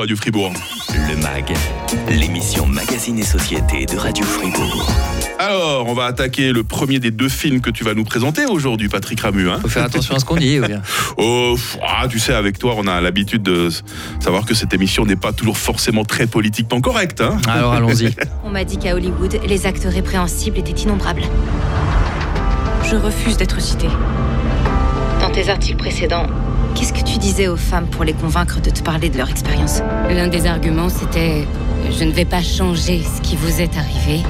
Radio Fribourg. Le MAG, l'émission Magazine et Société de Radio Fribourg. Alors, on va attaquer le premier des deux films que tu vas nous présenter aujourd'hui, Patrick Ramu. Hein Faut faire attention à ce qu'on dit, ou bien oh, ah, tu sais, avec toi, on a l'habitude de savoir que cette émission n'est pas toujours forcément très politiquement correcte. Hein Alors allons-y. On m'a dit qu'à Hollywood, les actes répréhensibles étaient innombrables. Je refuse d'être cité. Dans tes articles précédents, qu'est-ce que tu disais aux femmes pour les convaincre de te parler de leur expérience? L'un des arguments, c'était Je ne vais pas changer ce qui vous est arrivé,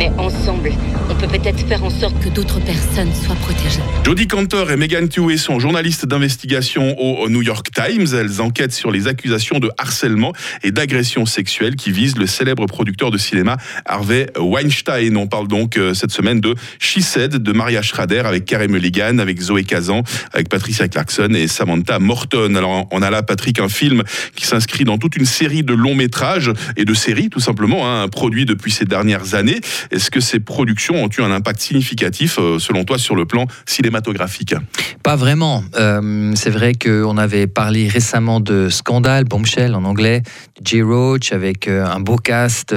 mais ensemble, on peut peut-être faire en sorte que d'autres personnes soient protégées. Jodie Cantor et Megan Twohey sont journalistes d'investigation au New York Times. Elles enquêtent sur les accusations de harcèlement et d'agression sexuelle qui visent le célèbre producteur de cinéma Harvey Weinstein. On parle donc euh, cette semaine de She Said de Maria Schrader avec Carey Mulligan, avec Zoé Kazan, avec Patricia Clarkson et Samantha Morton. Alors on a là, Patrick, un film qui s'inscrit dans toute une série de longs métrages et de séries, tout simplement, hein, produits depuis ces dernières années. Est-ce que ces productions ont eu un impact significatif, euh, selon toi, sur le plan cinématographique? Pas vraiment. Euh, c'est vrai qu'on avait parlé récemment de Scandale, Bombshell en anglais, J. Roach avec euh, un beau cast,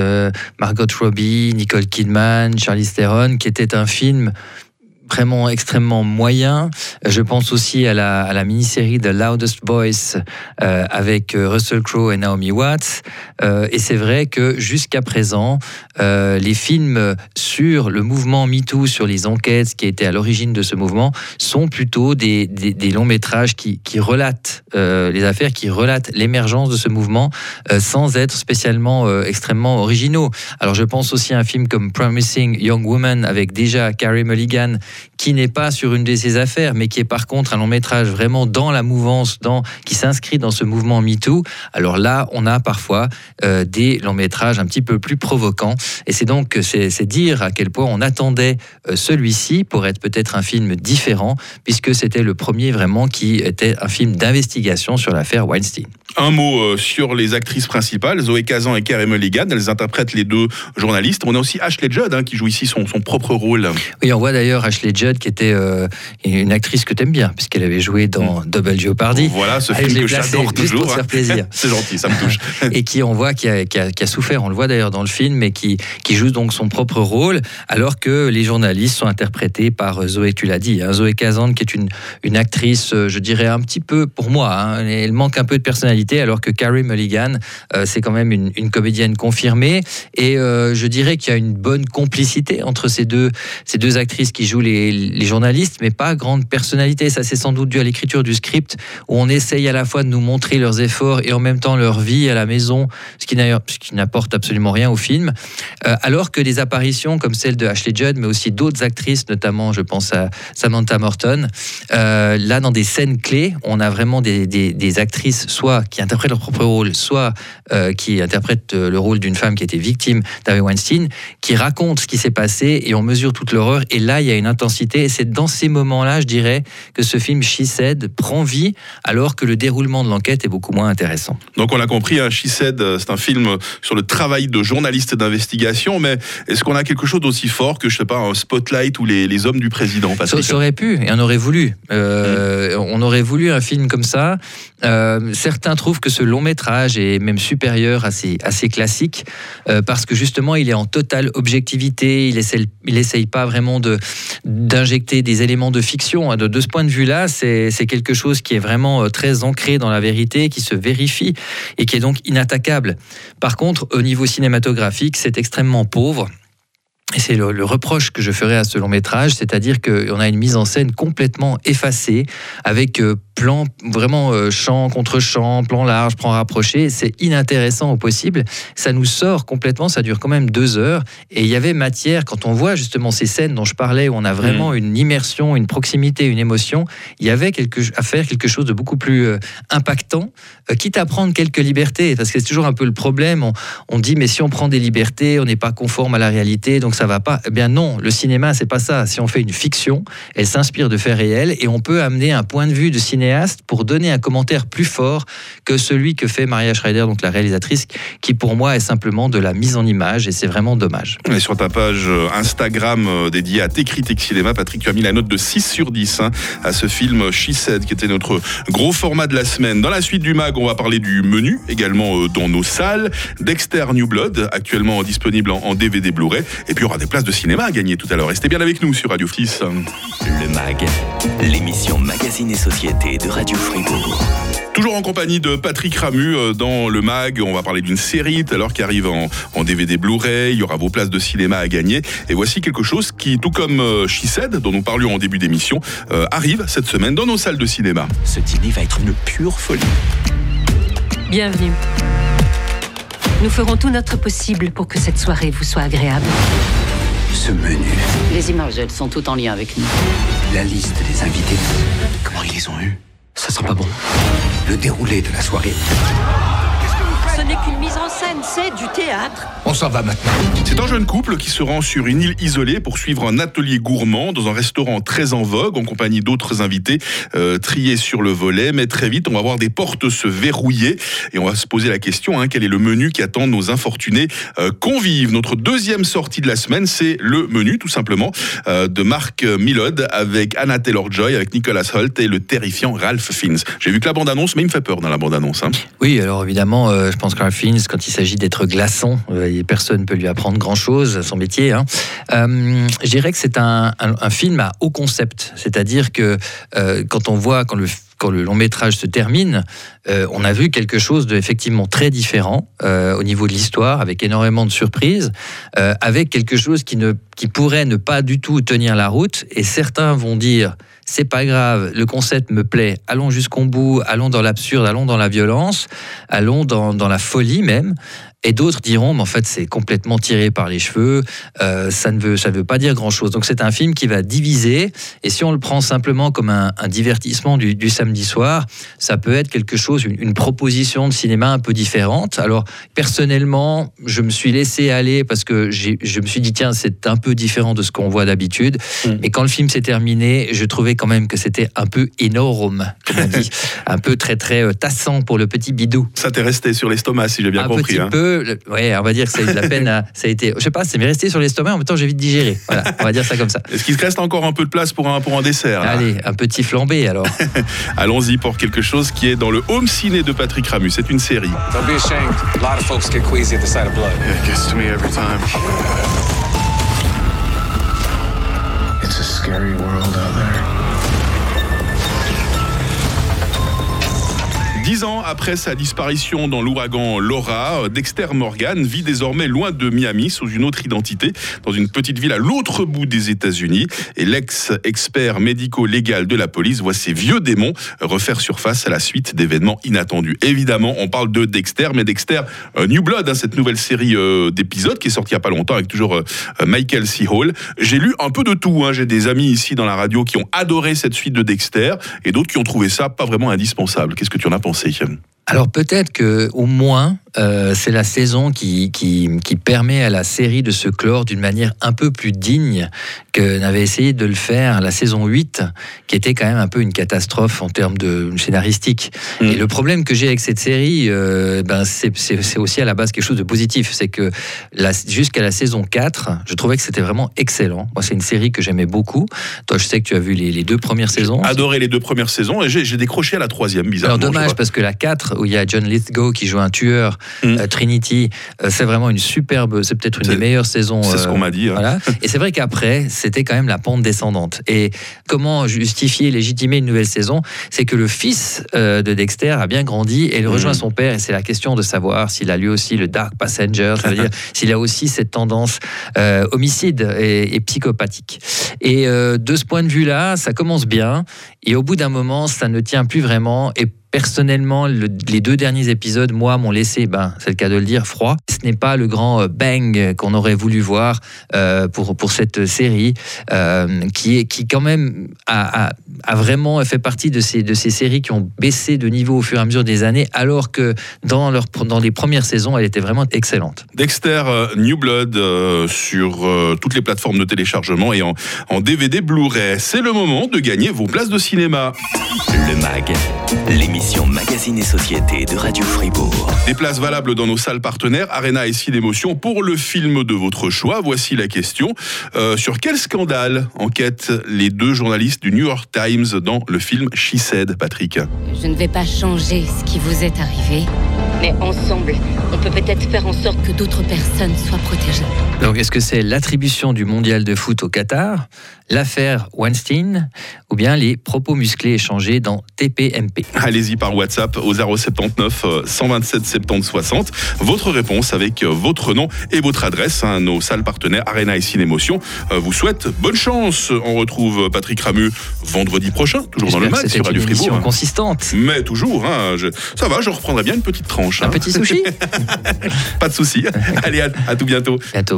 Margot Robbie, Nicole Kidman, Charlize Theron, qui était un film vraiment extrêmement moyen. Je pense aussi à la, mini-série The Loudest Voice euh, avec euh, Russell Crowe et Naomi Watts. Euh, et c'est vrai que jusqu'à présent, les films sur le mouvement MeToo, sur les enquêtes qui étaient à l'origine de ce mouvement, sont plutôt des, longs métrages qui, qui relatent les affaires, qui relatent l'émergence de ce mouvement sans être spécialement extrêmement originaux. Alors je pense aussi à un film comme Promising Young Woman avec déjà Carey Mulligan qui n'est pas sur une de ses affaires, mais qui est par contre un long métrage vraiment dans la mouvance, dans, qui s'inscrit dans ce mouvement MeToo, alors là, on a parfois euh, des longs métrages un petit peu plus provocants. Et c'est donc c'est dire à quel point on attendait euh, celui-ci pour être peut-être un film différent, puisque c'était le premier vraiment qui était un film d'investigation sur l'affaire Weinstein. Un mot euh, sur les actrices principales, Zoé Kazan et Carey Mulligan. Elles interprètent les deux journalistes. On a aussi Ashley Judd hein, qui joue ici son, son propre rôle. Oui, on voit d'ailleurs Ashley Judd qui était euh, une actrice que tu aimes bien, puisqu'elle avait joué dans Mm. Double Jeopardy. Voilà ce je film que j'adore toujours. pour faire plaisir. C'est gentil, ça me touche. et qui on voit qui a, qui a- qui a souffert, on le voit d'ailleurs dans le film, mais qui, qui joue donc son propre rôle, alors que les journalistes sont interprétés par euh, Zoé, tu l'as dit, hein, Zoé Kazan, qui est une, une actrice, euh, je dirais un petit peu pour moi, hein, elle manque un peu de personnalité, alors que Carey Mulligan, euh, c'est quand même une, une comédienne confirmée, et euh, je dirais qu'il y a une bonne complicité entre ces deux, ces deux actrices qui jouent les, les journalistes, mais pas grande personnalité. Ça, c'est sans doute dû à l'écriture du script, où on essaye à la fois de nous montrer leurs efforts et en même temps leur vie à la maison, ce qui n'apporte absolument rien au film. Euh, alors que des apparitions comme celle de Ashley Judd, mais aussi d'autres actrices, notamment je pense à Samantha Morton, euh, là dans des scènes clés, on a vraiment des, actrices soit qui interprètent leur propre rôle, soit euh, qui interprètent le rôle d'une femme qui était victime d'Harvey Weinstein, qui racontent ce qui s'est passé et on mesure toute l'horreur. Et là, il y a une intensité. Et c'est dans ces moments-là, je dirais, que ce film She Said prend vie, alors que le déroulement de l'enquête est beaucoup moins intéressant. Donc on l'a compris, hein, She Said, euh, c'est un film sur le travail de journaliste d'investigation, mais est-ce qu'on a quelque chose d'aussi fort que, je sais pas, un Spotlight ou les, les hommes du président, Ça, aurait pu, et on aurait voulu. Euh, On aurait voulu un film comme ça. Euh, certains trouvent que ce long métrage est même supérieur à ces classiques, euh, parce que justement, il est en totale objectivité, il essaye, il essaye pas vraiment de d'injecter des éléments de fiction. hein. De, de ce point de vue-là, c'est quelque chose qui est vraiment euh, très ancré dans la vérité, qui se vérifie et qui est donc inattaquable. Par contre, au niveau cinématographique, c'est extrêmement pauvre. Et c'est le, le reproche que je ferai à ce long métrage, c'est-à-dire qu'on a une mise en scène complètement effacée, avec euh, plan vraiment euh, champ contre champ, plan large, plan rapproché. C'est inintéressant au possible. Ça nous sort complètement, ça dure quand même deux heures. Et il y avait matière, quand on voit justement ces scènes dont je parlais, où on a vraiment une immersion, une proximité, une émotion, il y avait quelque, à faire quelque chose de beaucoup plus euh, impactant, quitte à prendre quelques libertés, parce que c'est toujours un peu le problème. On, on dit, mais si on prend des libertés, on n'est pas conforme à la réalité, donc ça ça va pas. Eh bien non, le cinéma, c'est pas ça. Si on fait une fiction, elle s'inspire de faits réels et on peut amener un point de vue de cinéaste pour donner un commentaire plus fort que celui que fait Maria Schreider, donc la réalisatrice, qui pour moi est simplement de la mise en image et c'est vraiment dommage. Et sur ta page euh, Instagram euh, dédiée à tes critiques cinéma, Patrick, tu as mis la note de 6 sur 10 hein, à ce film She Said, qui était notre gros format de la semaine. Dans la suite du mag, on va parler du menu, également euh, dans nos salles. Dexter New Blood, actuellement disponible en DVD Blu-ray. Et puis aura des places de cinéma à gagner tout à l'heure. Restez bien avec nous sur Radio Fils. Le MAG, l'émission Magazine et Société de Radio Fribourg. Toujours en compagnie de Patrick Ramu euh, dans le MAG. On va parler d'une série tout à l'heure qui arrive en, en DVD Blu-ray. Il y aura vos places de cinéma à gagner. Et voici quelque chose qui, tout comme euh, She Said, dont nous parlions en début d'émission, euh, arrive cette semaine dans nos salles de cinéma. Ce dîner va être une pure folie. Bienvenue. Nous ferons tout notre possible pour que cette soirée vous soit agréable. Ce menu, Les images, elles sont toutes en lien avec nous. la liste des invités, Comment ils les ont eus? Ça sent pas bon. le déroulé de la soirée. Ce n'est qu'une mise en scène, c'est du théâtre. On s'en va maintenant. C'est un jeune couple qui se rend sur une île isolée pour suivre un atelier gourmand dans un restaurant très en vogue en compagnie d'autres invités euh, triés sur le volet. Mais très vite, on va voir des portes se verrouiller et on va se poser la question hein, quel est le menu qui attend nos infortunés euh, convives? Notre deuxième sortie de la semaine, c'est le menu tout simplement euh, de Marc Millod avec Anna Taylor-Joy, avec Nicolas Holt et le terrifiant Ralph Fiennes. J'ai vu que la bande-annonce, mais il me fait peur dans la bande-annonce. hein. Oui, alors évidemment, euh, je Ralph Fiennes, quand il s'agit d'être glaçon, euh, personne ne peut lui apprendre grand-chose, son métier. Hein. Euh, je dirais que c'est un film à haut concept, c'est-à-dire que euh, quand on voit, quand le quand le long métrage se termine, euh, on a vu quelque chose de effectivement très différent euh, au niveau de l'histoire, avec énormément de surprises, euh, avec quelque chose qui, ne, qui pourrait ne pas du tout tenir la route. Et certains vont dire c'est pas grave, le concept me plaît, allons jusqu'au bout, allons dans l'absurde, allons dans la violence, allons dans, dans la folie même. Et d'autres diront, mais en fait, c'est complètement tiré par les cheveux, euh, ça ne veut, ça veut pas dire grand-chose. Donc c'est un film qui va diviser, et si on le prend simplement comme un, un divertissement du, du samedi soir, ça peut être quelque chose, une, une proposition de cinéma un peu différente. Alors personnellement, je me suis laissé aller parce que je me suis dit, tiens, c'est un peu différent de ce qu'on voit d'habitude. Mais quand le film s'est terminé, je trouvais quand même que c'était un peu énorme, comme on dit, un peu très très euh, tassant pour le petit bidou. Ça t'est resté sur l'estomac, si j'ai bien un compris. petit hein. peu, ouais, on va dire que ça a eu de la peine. à- ça a été, je sais pas, c'est m'est resté sur l'estomac. En même temps, j'ai vite digéré. Voilà, on va dire ça comme ça. Est-ce qu'il te reste encore un peu de place pour un, pour un dessert Allez, un petit flambé alors. Allons-y pour quelque chose qui est dans le home ciné de Patrick Ramu. C'est une série. Don't be ashamed. A lot of folks get queasy at the sight of blood. It gets to me every time. It's a scary world Après sa disparition dans l'ouragan Laura, Dexter Morgan vit désormais loin de Miami sous une autre identité, dans une petite ville à l'autre bout des États-Unis. Et l'ex-expert médico-légal de la police voit ses vieux démons refaire surface à la suite d'événements inattendus. Évidemment, on parle de Dexter, mais Dexter euh, New Blood, hein, cette nouvelle série euh, d'épisodes qui est sortie il n'y a pas longtemps avec toujours euh, Michael C. Hall. J'ai lu un peu de tout. hein. J'ai des amis ici dans la radio qui ont adoré cette suite de Dexter et d'autres qui ont trouvé ça pas vraiment indispensable. Qu'est-ce que tu en as pensé? Hallöchen. Alors peut-être que au moins euh, c'est la saison qui, qui, qui permet à la série de se clore d'une manière un peu plus digne que n'avait essayé de le faire la saison 8, qui était quand même un peu une catastrophe en termes de scénaristique. Mm. Et le problème que j'ai avec cette série, euh, ben c'est aussi à la base quelque chose de positif. C'est que jusqu'à la saison 4, je trouvais que c'était vraiment excellent. Moi, c'est une série que j'aimais beaucoup. Toi, je sais que tu as vu les, les deux premières saisons. Adoré les deux premières saisons et j'ai décroché à la troisième, bizarrement. Alors dommage parce que la 4 où il y a John Lithgow qui joue un tueur, Mm. euh, Trinity, euh, c'est vraiment une superbe, c'est peut-être une des meilleures saisons. C'est ce euh, qu'on m'a dit. hein. voilà. Et c'est vrai qu'après, c'était quand même la pente descendante. Et comment justifier, légitimer une nouvelle saison? C'est que le fils euh, de Dexter a bien grandi et il rejoint Mhm. son père. Et c'est la question de savoir s'il a lui aussi le Dark Passenger, ça veut dire s'il a aussi cette tendance euh, homicide et, et psychopathique. Et euh, de ce point de vue-là, ça commence bien. Et au bout d'un moment, ça ne tient plus vraiment. Et personnellement, le- les deux derniers épisodes, moi, m'ont laissé, ben, c'est le cas de le dire, froid. Ce n'est pas le grand euh, bang qu'on aurait voulu voir euh, pour, pour cette série, euh, qui, est, qui quand même a, a- a vraiment fait partie de ces, de ces séries qui ont baissé de niveau au fur et à mesure des années, alors que dans, leur, dans les premières saisons, elle était vraiment excellente. Dexter euh, New Blood euh, sur euh, toutes les plateformes de téléchargement et en, en DVD Blu-ray. C'est le moment de gagner vos places de cinéma. Le MAG, l'émission Magazine et Société de Radio Fribourg. Des places valables dans nos salles partenaires, Arena et Ciné d'émotion pour le film de votre choix. Voici la question. Euh, sur quel scandale enquêtent les deux journalistes du New York Times dans le film She Said, Patrick Je ne vais pas changer ce qui vous est arrivé, mais ensemble, on peut peut-être faire en sorte que d'autres personnes soient protégées. Donc, est-ce que c'est l'attribution du mondial de foot au Qatar, l'affaire Weinstein, ou bien les propos musclés échangés dans TPMP Allez-y par WhatsApp au 079 euh, 127 70 60. Votre réponse avec euh, votre nom et votre adresse. hein. Nos salles partenaires Arena et Cinémotion euh, vous souhaitent bonne chance. On retrouve Patrick Ramu vendredi prochain, toujours dans le match sur Radio Fribourg. hein. consistante. Mais toujours, hein, je- ça va, je reprendrai bien une petite tranche. Un petit sushi Pas de souci. Allez, à, à tout bientôt. Bientôt.